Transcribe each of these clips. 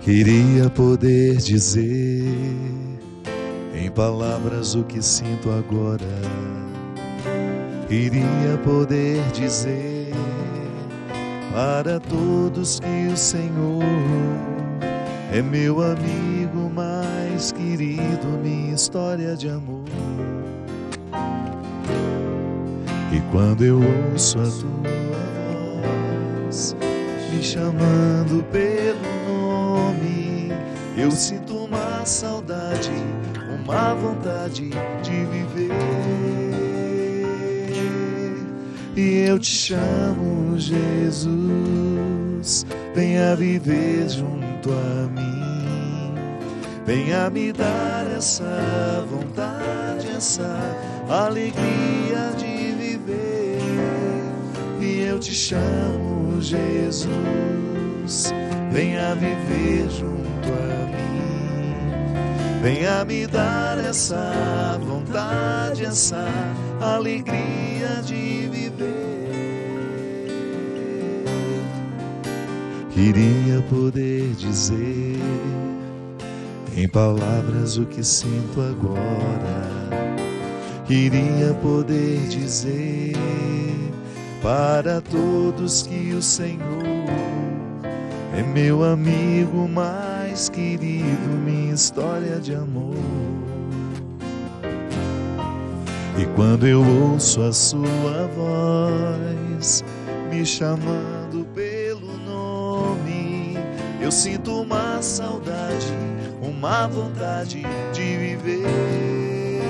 Queria poder dizer em palavras o que sinto agora. Queria poder dizer para todos que o Senhor é meu amigo mais querido, minha história de amor. E quando eu ouço a tua voz me chamando pelo eu sinto uma saudade, uma vontade de viver. E eu te chamo, Jesus, venha viver junto a mim. Venha me dar essa vontade, essa alegria de viver. E eu te chamo, Jesus, venha viver junto a mim. Venha me dar essa vontade, essa alegria de viver. Queria poder dizer em palavras o que sinto agora. Queria poder dizer para todos que o Senhor é meu amigo mais querido, minha história de amor. E quando eu ouço a sua voz me chamando pelo nome, eu sinto uma saudade, uma vontade de viver.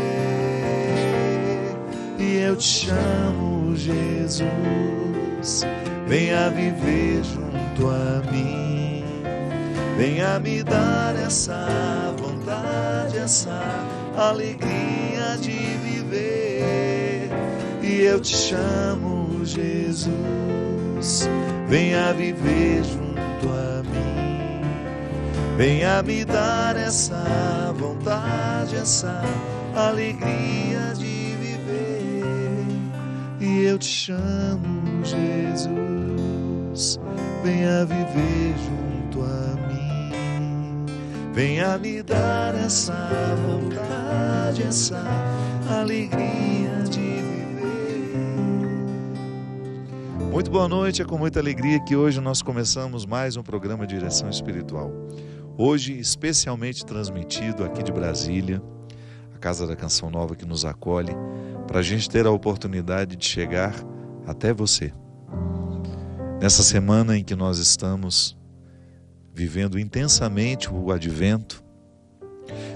E eu te chamo, Jesus, venha viver junto a mim. Venha me dar essa vontade, essa alegria de viver. E eu te chamo, Jesus. Venha viver junto a mim. Venha me dar essa vontade, essa alegria de viver. E eu te chamo, Jesus. Venha viver junto. Venha me dar essa vontade, essa alegria de viver. Muito boa noite, é com muita alegria que hoje nós começamos mais um programa de Direção Espiritual. Hoje, especialmente transmitido aqui de Brasília, a Casa da Canção Nova que nos acolhe, para a gente ter a oportunidade de chegar até você. Nessa semana em que nós estamos vivendo intensamente o advento,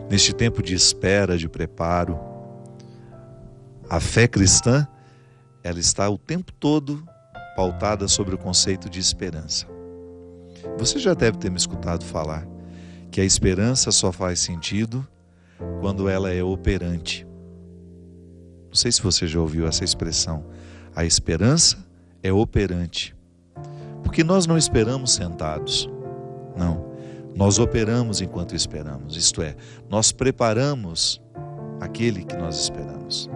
neste tempo de espera, de preparo, a fé cristã, ela está o tempo todo pautada sobre o conceito de esperança. Você já deve ter me escutado falar que a esperança só faz sentido quando ela é operante. Não sei se você já ouviu essa expressão. A esperança é operante. Porque nós não esperamos sentados. Não. Nós operamos enquanto esperamos. Isto é, nós preparamos aquele que nós esperamos.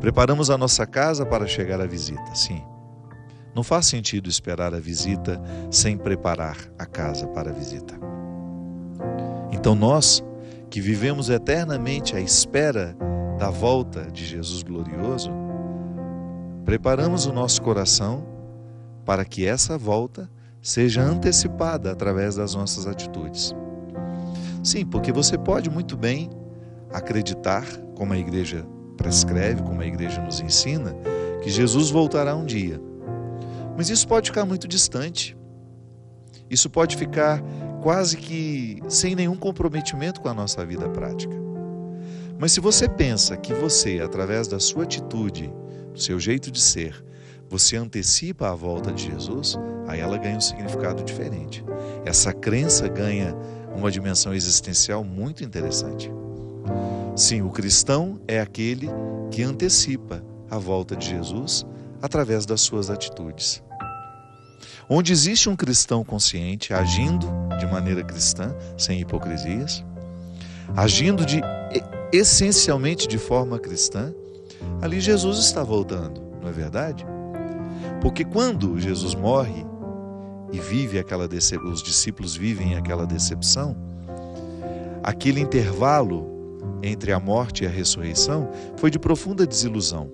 Preparamos a nossa casa para chegar à visita, sim. Não faz sentido esperar a visita sem preparar a casa para a visita. Então nós, que vivemos eternamente à espera da volta de Jesus glorioso, preparamos o nosso coração para que essa volta seja antecipada através das nossas atitudes. Sim, porque você pode muito bem acreditar, como a igreja prescreve, como a igreja nos ensina, que Jesus voltará um dia. Mas isso pode ficar muito distante. Isso pode ficar quase que sem nenhum comprometimento com a nossa vida prática. Mas se você pensa que você, através da sua atitude, do seu jeito de ser, você antecipa a volta de Jesus, aí ela ganha um significado diferente. Essa crença ganha uma dimensão existencial muito interessante. Sim, o cristão é aquele que antecipa a volta de Jesus através das suas atitudes. Onde existe um cristão consciente agindo de maneira cristã, sem hipocrisias, agindo de essencialmente de forma cristã, ali Jesus está voltando, não é verdade? Porque quando Jesus morre e vive aquela os discípulos vivem aquela decepção, aquele intervalo entre a morte e a ressurreição foi de profunda desilusão.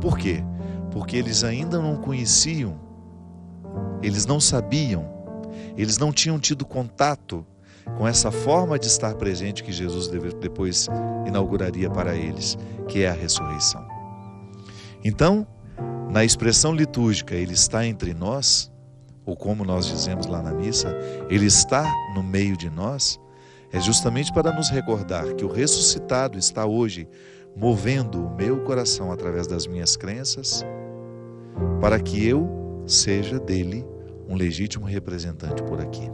Por quê? Porque eles ainda não conheciam, eles não sabiam, eles não tinham tido contato com essa forma de estar presente que Jesus depois inauguraria para eles, que é a ressurreição. Então, na expressão litúrgica, Ele está entre nós, ou como nós dizemos lá na missa, Ele está no meio de nós, é justamente para nos recordar que o ressuscitado está hoje movendo o meu coração através das minhas crenças, para que eu seja dele um legítimo representante por aqui.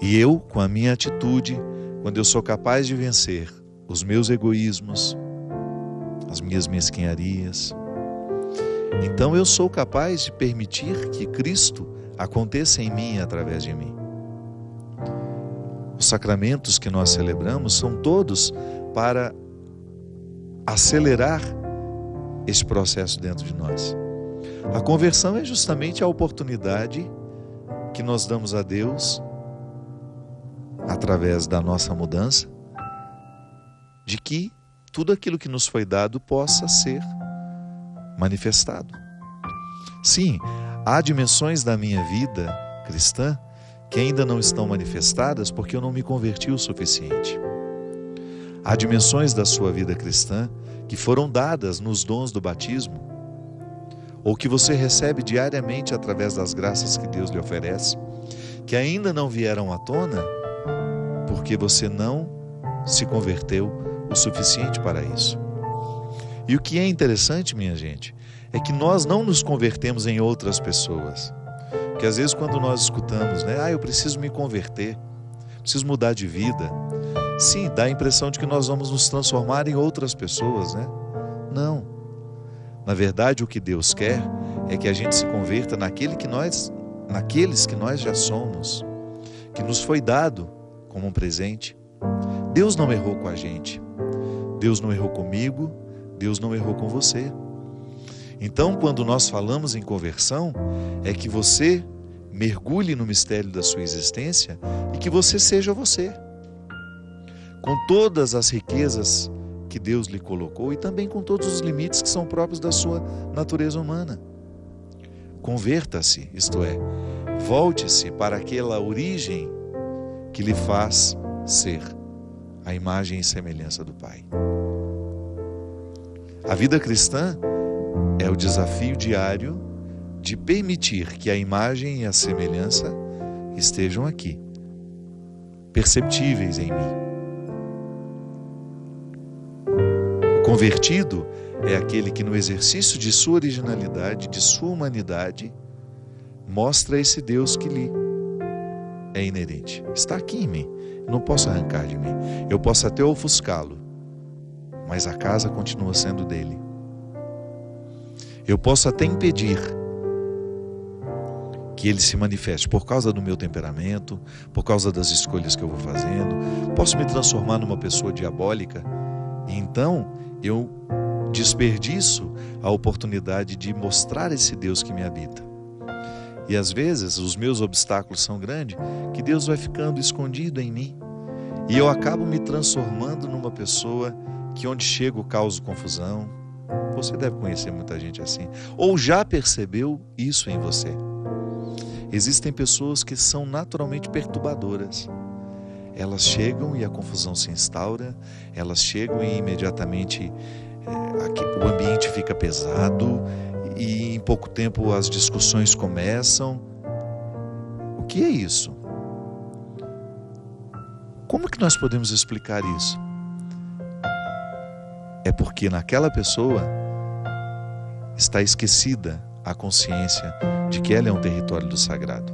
E eu, com a minha atitude, quando eu sou capaz de vencer os meus egoísmos, as minhas mesquinharias, então eu sou capaz de permitir que Cristo aconteça em mim e através de mim. Os sacramentos que nós celebramos são todos para acelerar esse processo dentro de nós. A conversão é justamente a oportunidade que nós damos a Deus através da nossa mudança, de que tudo aquilo que nos foi dado possa ser manifestado. Sim, há dimensões da minha vida cristã que ainda não estão manifestadas porque eu não me converti o suficiente. Há dimensões da sua vida cristã que foram dadas nos dons do batismo, ou que você recebe diariamente através das graças que Deus lhe oferece, que ainda não vieram à tona porque você não se converteu o suficiente para isso. E o que é interessante, minha gente, é que nós não nos convertemos em outras pessoas. Que às vezes quando nós escutamos, né, ah, eu preciso me converter, preciso mudar de vida. Sim, dá a impressão de que nós vamos nos transformar em outras pessoas, né? Não. Na verdade, o que Deus quer é que a gente se converta naquele que nós, naqueles que nós já somos, que nos foi dado como um presente. Deus não errou com a gente. Deus não errou comigo, Deus não errou com você. Então, quando nós falamos em conversão, é que você mergulhe no mistério da sua existência e que você seja você. Com todas as riquezas que Deus lhe colocou e também com todos os limites que são próprios da sua natureza humana. Converta-se, isto é, volte-se para aquela origem que lhe faz ser a imagem e semelhança do Pai. A vida cristã é o desafio diário de permitir que a imagem e a semelhança estejam aqui, perceptíveis em mim. O convertido é aquele que, no exercício de sua originalidade, de sua humanidade, mostra esse Deus que lhe é inerente. Está aqui em mim. não posso arrancar de mim. Eu posso até ofuscá-lo, mas a casa continua sendo dele. Eu posso até impedir que ele se manifeste por causa do meu temperamento, por causa das escolhas que eu vou fazendo. Posso me transformar numa pessoa diabólica então eu desperdiço a oportunidade de mostrar esse Deus que me habita. E às vezes os meus obstáculos são grandes que Deus vai ficando escondido em mim. E eu acabo me transformando numa pessoa que onde chego causo confusão. Você deve conhecer muita gente assim. Ou já percebeu isso em você. Existem pessoas que são naturalmente perturbadoras. Elas chegam e a confusão se instaura, elas chegam e imediatamente é, o ambiente fica pesado, e em pouco tempo as discussões começam. O que é isso? Como que nós podemos explicar isso? É porque naquela pessoa está esquecida a consciência de que ela é um território do sagrado.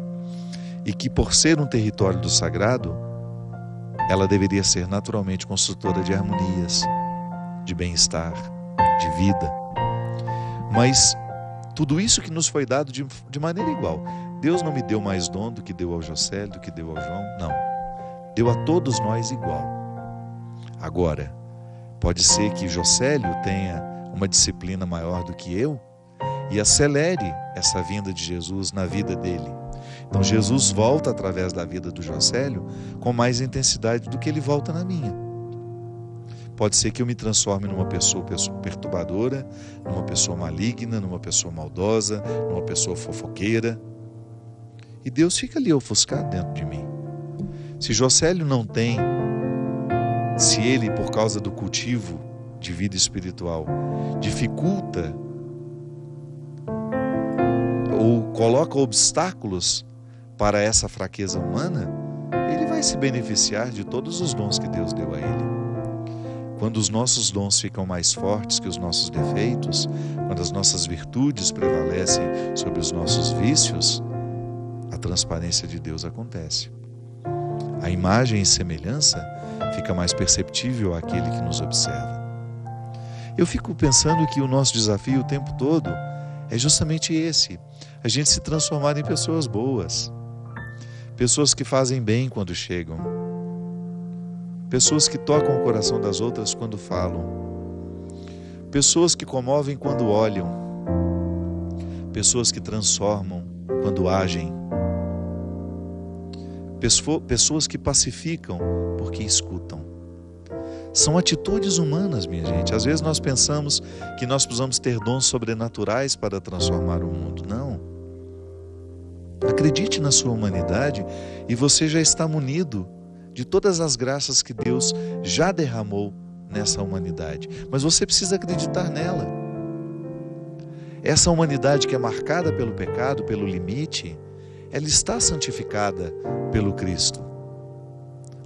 E que por ser um território do sagrado, ela deveria ser naturalmente construtora de harmonias, de bem-estar, de vida. Mas tudo isso que nos foi dado de, de maneira igual. Deus não me deu mais dom do que deu ao José, do que deu ao João, não. Deu a todos nós igual. Agora, pode ser que Josélio tenha uma disciplina maior do que eu, e acelere essa vinda de Jesus na vida dele. Então Jesus volta através da vida do Jocélio com mais intensidade do que ele volta na minha. Pode ser que eu me transforme numa pessoa, pessoa perturbadora, numa pessoa maligna, numa pessoa maldosa, numa pessoa fofoqueira. E Deus fica ali ofuscado dentro de mim. Se Jocélio não tem, se ele, por causa do cultivo de vida espiritual, dificulta ou coloca obstáculos para essa fraqueza humana, ele vai se beneficiar de todos os dons que Deus deu a ele. Quando os nossos dons ficam mais fortes que os nossos defeitos, quando as nossas virtudes prevalecem sobre os nossos vícios, a transparência de Deus acontece. A imagem e semelhança fica mais perceptível àquele que nos observa. Eu fico pensando que o nosso desafio o tempo todo é justamente esse: a gente se transformar em pessoas boas, pessoas que fazem bem quando chegam, pessoas que tocam o coração das outras quando falam, pessoas que comovem quando olham, pessoas que transformam quando agem pessoas que pacificam porque escutam. São atitudes humanas, minha gente. Às vezes nós pensamos que nós precisamos ter dons sobrenaturais para transformar o mundo. Não. Acredite na sua humanidade e você já está munido de todas as graças que Deus já derramou nessa humanidade. Mas você precisa acreditar nela. Essa humanidade que é marcada pelo pecado, pelo limite, ela está santificada pelo Cristo.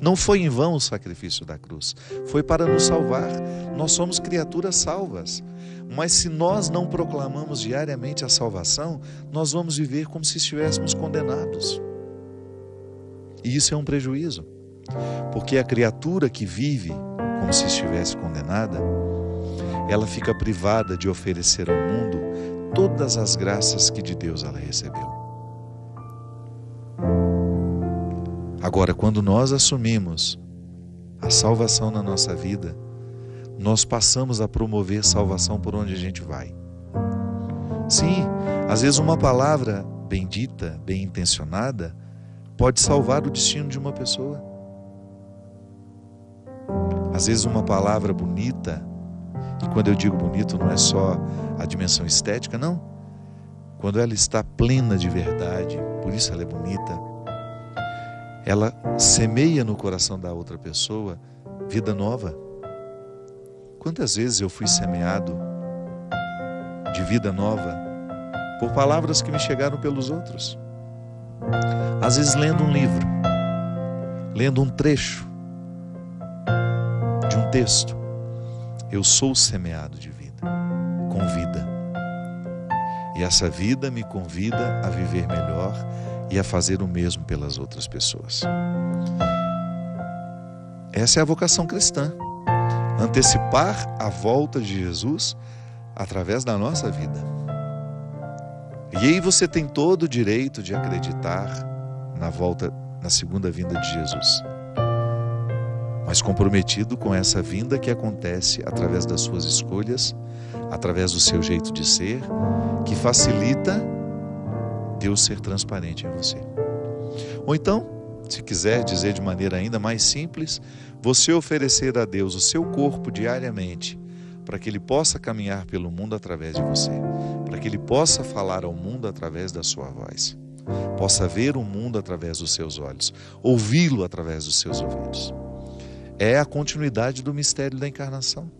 Não foi em vão o sacrifício da cruz, foi para nos salvar. Nós somos criaturas salvas. Mas se nós não proclamamos diariamente a salvação, nós vamos viver como se estivéssemos condenados. E isso é um prejuízo, porque a criatura que vive como se estivesse condenada, ela fica privada de oferecer ao mundo todas as graças que de Deus ela recebeu. Agora, quando nós assumimos a salvação na nossa vida, nós passamos a promover salvação por onde a gente vai. Sim, às vezes uma palavra bendita, bem intencionada, pode salvar o destino de uma pessoa. Às vezes uma palavra bonita, e quando eu digo bonito não é só a dimensão estética, não. Quando ela está plena de verdade, por isso ela é bonita, ela semeia no coração da outra pessoa vida nova. Quantas vezes eu fui semeado de vida nova por palavras que me chegaram pelos outros? Às vezes lendo um livro, lendo um trecho de um texto, eu sou semeado de vida, com vida. E essa vida me convida a viver melhor e a fazer o mesmo pelas outras pessoas. Essa é a vocação cristã. Antecipar a volta de Jesus através da nossa vida. E aí você tem todo o direito de acreditar na volta, na segunda vinda de Jesus. Mas comprometido com essa vinda que acontece através das suas escolhas, através do seu jeito de ser, que facilita Deus ser transparente em você. Ou então, se quiser dizer de maneira ainda mais simples, você oferecer a Deus o seu corpo diariamente, para que ele possa caminhar pelo mundo através de você, para que ele possa falar ao mundo através da sua voz, possa ver o mundo através dos seus olhos, ouvi-lo através dos seus ouvidos. É a continuidade do mistério da encarnação.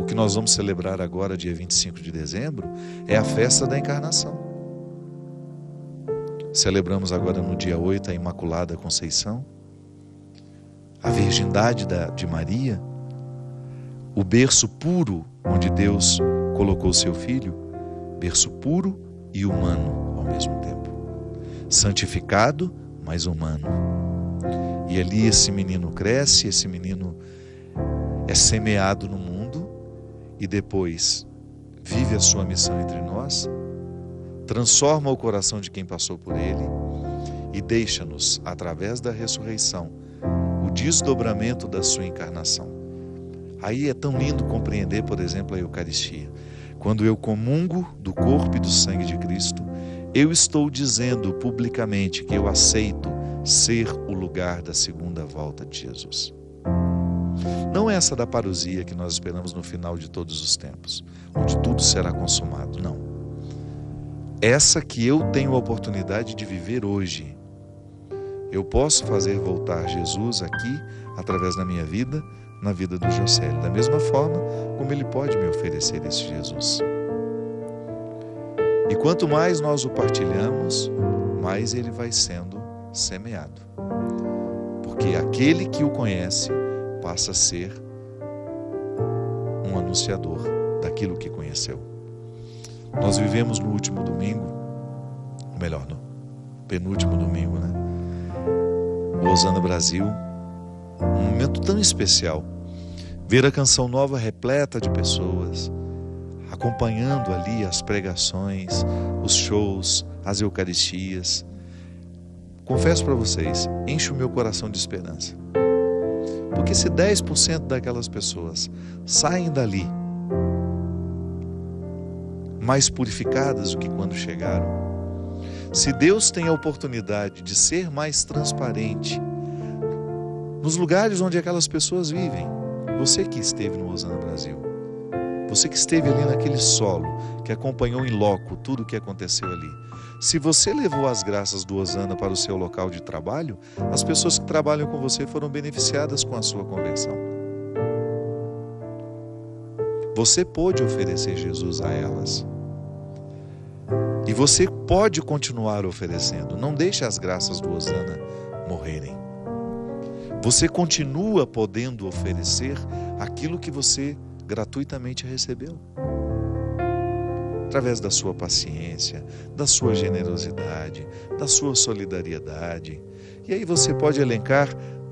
O que nós vamos celebrar agora, dia 25 de dezembro, é a festa da encarnação. Celebramos agora no dia 8 a Imaculada Conceição, a virgindade de Maria, o berço puro onde Deus colocou seu filho, berço puro e humano ao mesmo tempo. Santificado, mas humano. E ali esse menino cresce, esse menino é semeado no mundo e depois vive a sua missão entre nós transforma o coração de quem passou por ele e deixa-nos, através da ressurreição, o desdobramento da sua encarnação. Aí é tão lindo compreender, por exemplo, a Eucaristia. Quando eu comungo do corpo e do sangue de Cristo, eu estou dizendo publicamente que eu aceito ser o lugar da segunda volta de Jesus. Não é essa da parousia que nós esperamos no final de todos os tempos, onde tudo será consumado. Não. Essa que eu tenho a oportunidade de viver hoje. Eu posso fazer voltar Jesus aqui através da minha vida, na vida do Josélio, da mesma forma como ele pode me oferecer esse Jesus. E quanto mais nós o partilhamos, mais ele vai sendo semeado. Porque aquele que o conhece passa a ser um anunciador daquilo que conheceu. Nós vivemos no último domingo, ou melhor, no penúltimo domingo, né? Osana Brasil, um momento tão especial. Ver a canção nova repleta de pessoas, acompanhando ali as pregações, os shows, as eucaristias. Confesso para vocês, enche o meu coração de esperança. Porque se 10% daquelas pessoas saem dali mais purificadas do que quando chegaram, se Deus tem a oportunidade de ser mais transparente nos lugares onde aquelas pessoas vivem, você que esteve no Osana Brasil, você que esteve ali naquele solo, que acompanhou em loco tudo o que aconteceu ali, se você levou as graças do Osana para o seu local de trabalho, as pessoas que trabalham com você foram beneficiadas com a sua conversão. Você pôde oferecer Jesus a elas. E você pode continuar oferecendo. Não deixe as graças do Osana morrerem. Você continua podendo oferecer aquilo que você gratuitamente recebeu através da sua paciência, da sua generosidade, da sua solidariedade. E aí você pode elencar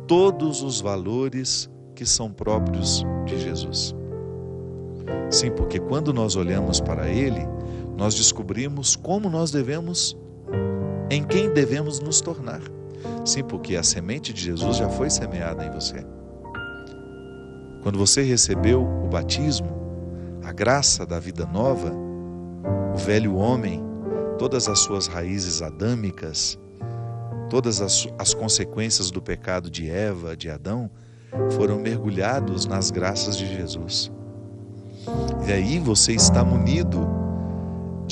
todos os valores que são próprios de Jesus. Sim, porque quando nós olhamos para Ele, nós descobrimos como nós devemos, em quem devemos nos tornar. Sim, porque a semente de Jesus já foi semeada em você. Quando você recebeu o batismo, a graça da vida nova, o velho homem, todas as suas raízes adâmicas, todas as, as consequências do pecado de Eva, de Adão, foram mergulhados nas graças de Jesus. E aí você está munido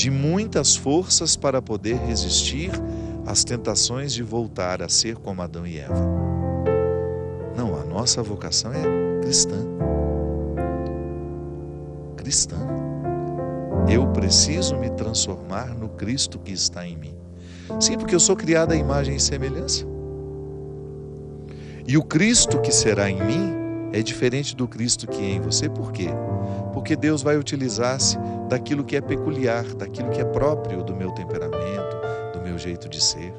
de muitas forças para poder resistir às tentações de voltar a ser como Adão e Eva. Não, a nossa vocação é cristã. Cristã. Eu preciso me transformar no Cristo que está em mim. Sim, porque eu sou criado à imagem e semelhança. E o Cristo que será em mim é diferente do Cristo que é em você. Por quê? Porque Deus vai utilizar-se daquilo que é peculiar, daquilo que é próprio do meu temperamento, do meu jeito de ser.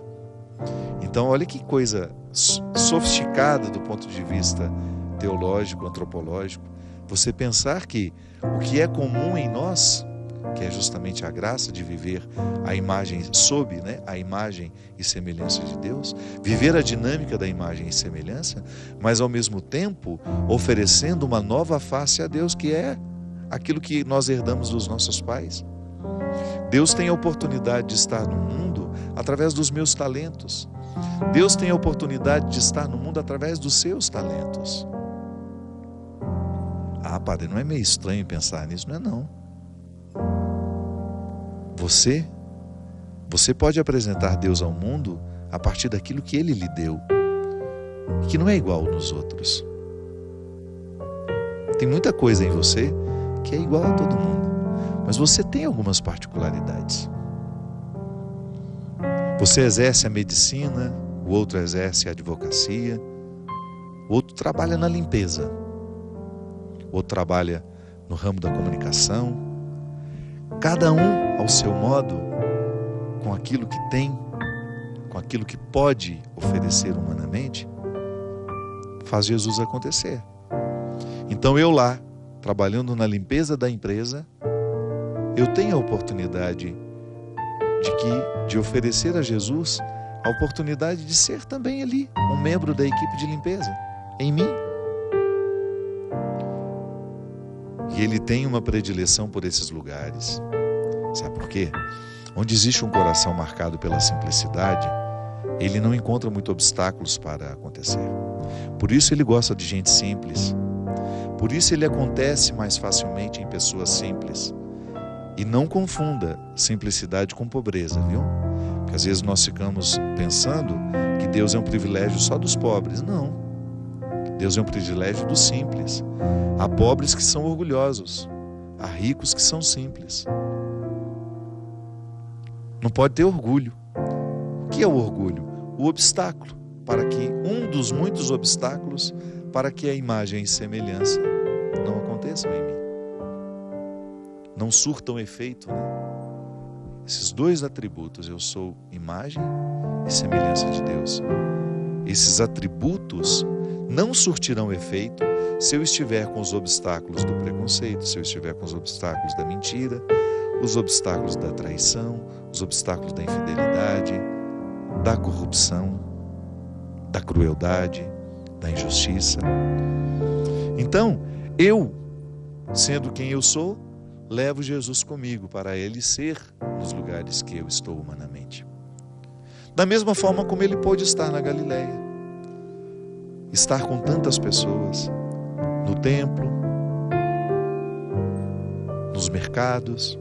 Então, olha que coisa sofisticada do ponto de vista teológico, antropológico, você pensar que o que é comum em nós que é justamente a graça de viver a imagem sob, né, a imagem e semelhança de Deus, viver a dinâmica da imagem e semelhança, mas ao mesmo tempo oferecendo uma nova face a Deus, que é aquilo que nós herdamos dos nossos pais. Deus tem a oportunidade de estar no mundo através dos meus talentos. Deus tem a oportunidade de estar no mundo através dos seus talentos. Ah, padre, não é meio estranho pensar nisso? Não é não. Você, você pode apresentar Deus ao mundo a partir daquilo que Ele lhe deu, que não é igual nos outros. Tem muita coisa em você que é igual a todo mundo, mas você tem algumas particularidades. Você exerce a medicina, o outro exerce a advocacia, o outro trabalha na limpeza, o outro trabalha no ramo da comunicação, cada um ao seu modo, com aquilo que tem, com aquilo que pode oferecer humanamente, faz Jesus acontecer. Então eu lá, trabalhando na limpeza da empresa, eu tenho a oportunidade de que de oferecer a Jesus a oportunidade de ser também ali um membro da equipe de limpeza em mim. Ele tem uma predileção por esses lugares. Sabe por quê? Onde existe um coração marcado pela simplicidade, ele não encontra muito obstáculos para acontecer. Por isso ele gosta de gente simples. Por isso ele acontece mais facilmente em pessoas simples. E não confunda simplicidade com pobreza, viu? Porque às vezes nós ficamos pensando que Deus é um privilégio só dos pobres. Não. Deus é um privilégio dos simples. Há pobres que são orgulhosos, há ricos que são simples. Não pode ter orgulho. O que é o orgulho? O obstáculo para que um dos muitos obstáculos para que a imagem e semelhança não aconteçam em mim. Não surtam efeito, né? Esses dois atributos, eu sou imagem e semelhança de Deus. Esses atributos não surtirão efeito se eu estiver com os obstáculos do preconceito, se eu estiver com os obstáculos da mentira, os obstáculos da traição, os obstáculos da infidelidade, da corrupção, da crueldade, da injustiça. Então, eu, sendo quem eu sou, levo Jesus comigo para ele ser nos lugares que eu estou humanamente. Da mesma forma como ele pôde estar na Galileia estar com tantas pessoas no templo, nos mercados,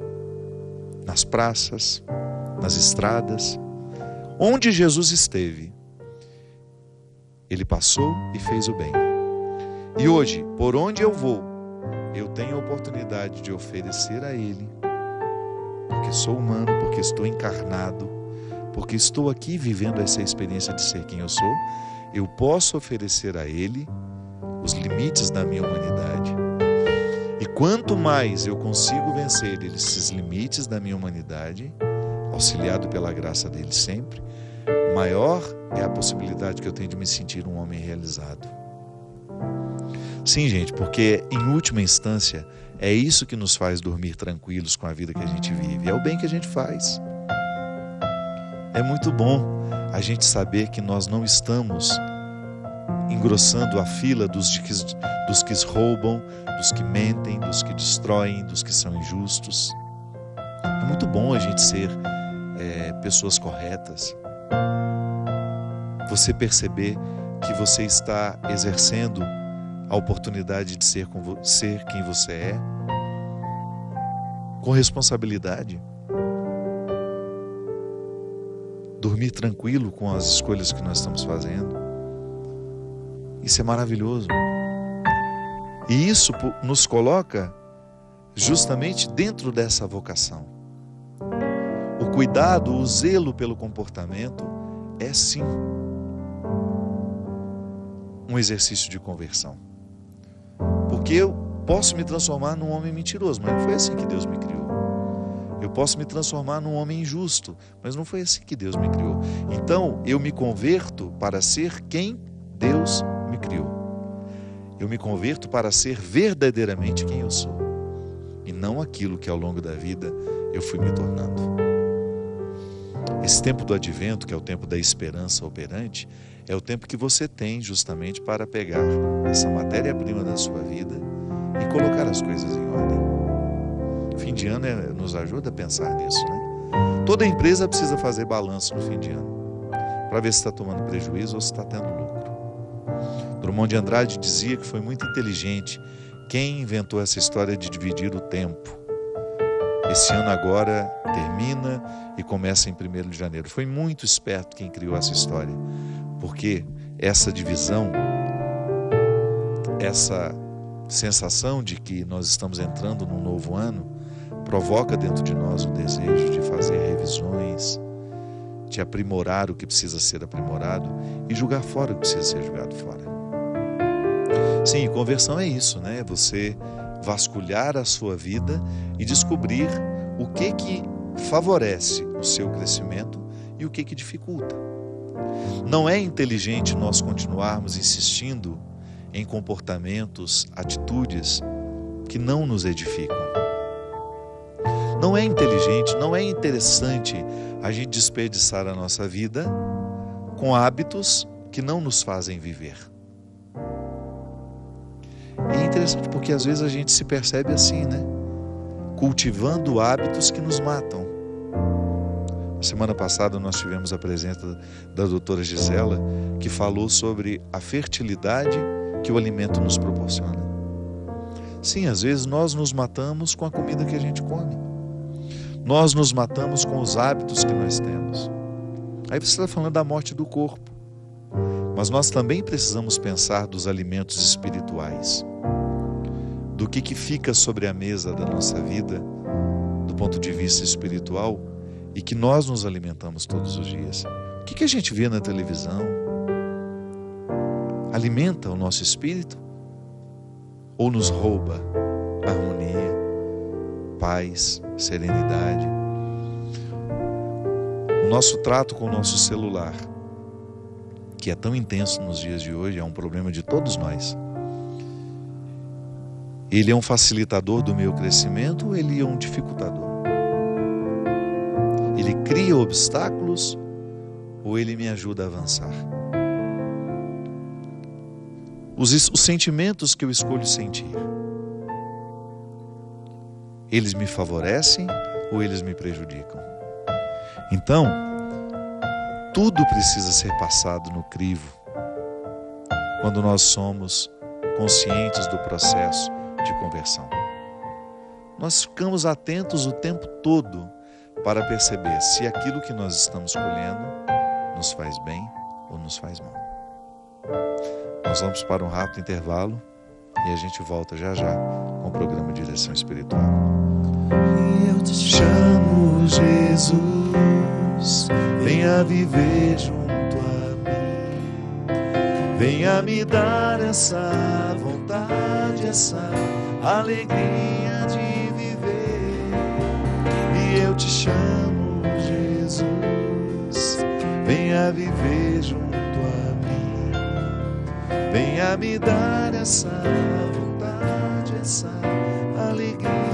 nas praças, nas estradas, onde Jesus esteve, ele passou e fez o bem. E hoje, por onde eu vou, eu tenho a oportunidade de oferecer a Ele, porque sou humano, porque estou encarnado, porque estou aqui vivendo essa experiência de ser quem eu sou eu posso oferecer a Ele os limites da minha humanidade. E quanto mais eu consigo vencer esses limites da minha humanidade, auxiliado pela graça dele sempre, maior é a possibilidade que eu tenho de me sentir um homem realizado. Sim, gente, porque em última instância é isso que nos faz dormir tranquilos com a vida que a gente vive, é o bem que a gente faz. É muito bom a gente saber que nós não estamos engrossando a fila dos que, dos que roubam, dos que mentem, dos que destroem, dos que são injustos. É muito bom a gente ser é, pessoas corretas. Você perceber que você está exercendo a oportunidade de ser, ser quem você é, com responsabilidade dormir tranquilo com as escolhas que nós estamos fazendo. Isso é maravilhoso. E isso nos coloca justamente dentro dessa vocação. O cuidado, o zelo pelo comportamento é sim um exercício de conversão. Porque eu posso me transformar num homem mentiroso, mas não foi assim que Deus me criou. Eu posso me transformar num homem injusto, mas não foi assim que Deus me criou. Então, eu me converto para ser quem Deus me criou. Eu me converto para ser verdadeiramente quem eu sou e não aquilo que ao longo da vida eu fui me tornando. Esse tempo do advento, que é o tempo da esperança operante, é o tempo que você tem justamente para pegar essa matéria-prima da sua vida e colocar as coisas em ordem. Fim de ano é, nos ajuda a pensar nisso, né? Toda empresa precisa fazer balanço no fim de ano para ver se está tomando prejuízo ou se está tendo lucro. Drummond de Andrade dizia que foi muito inteligente quem inventou essa história de dividir o tempo. Esse ano agora termina e começa em 1 de janeiro. Foi muito esperto quem criou essa história, porque essa divisão, essa sensação de que nós estamos entrando num novo ano, provoca dentro de nós o desejo de fazer revisões, de aprimorar o que precisa ser aprimorado e julgar fora o que precisa ser julgado fora. Sim, conversão é isso, né? Você vasculhar a sua vida e descobrir o que que favorece o seu crescimento e o que que dificulta. Não é inteligente nós continuarmos insistindo em comportamentos, atitudes que não nos edificam. Não é inteligente, não é interessante a gente desperdiçar a nossa vida com hábitos que não nos fazem viver. É interessante porque às vezes a gente se percebe assim, né? Cultivando hábitos que nos matam. Semana passada nós tivemos a presença da doutora Gisela, que falou sobre a fertilidade que o alimento nos proporciona. Sim, às vezes nós nos matamos com a comida que a gente come. Nós nos matamos com os hábitos que nós temos. Aí você está falando da morte do corpo. Mas nós também precisamos pensar dos alimentos espirituais. Do que, que fica sobre a mesa da nossa vida, do ponto de vista espiritual, e que nós nos alimentamos todos os dias. O que, que a gente vê na televisão? Alimenta o nosso espírito? Ou nos rouba harmonia, paz, serenidade? O nosso trato com o nosso celular, que é tão intenso nos dias de hoje, é um problema de todos nós. Ele é um facilitador do meu crescimento ou ele é um dificultador? Ele cria obstáculos ou ele me ajuda a avançar? Os, os sentimentos que eu escolho sentir, eles me favorecem ou eles me prejudicam? Então, tudo precisa ser passado no crivo quando nós somos conscientes do processo de conversão. Nós ficamos atentos o tempo todo para perceber se aquilo que nós estamos colhendo nos faz bem ou nos faz mal. Nós vamos para um rápido intervalo e a gente volta já já o programa Direção Espiritual. Eu te chamo, Jesus, venha viver junto a mim, venha me dar essa vontade, essa alegria de eu te chamo, Jesus. Venha viver junto a mim. Venha me dar essa vontade, essa alegria.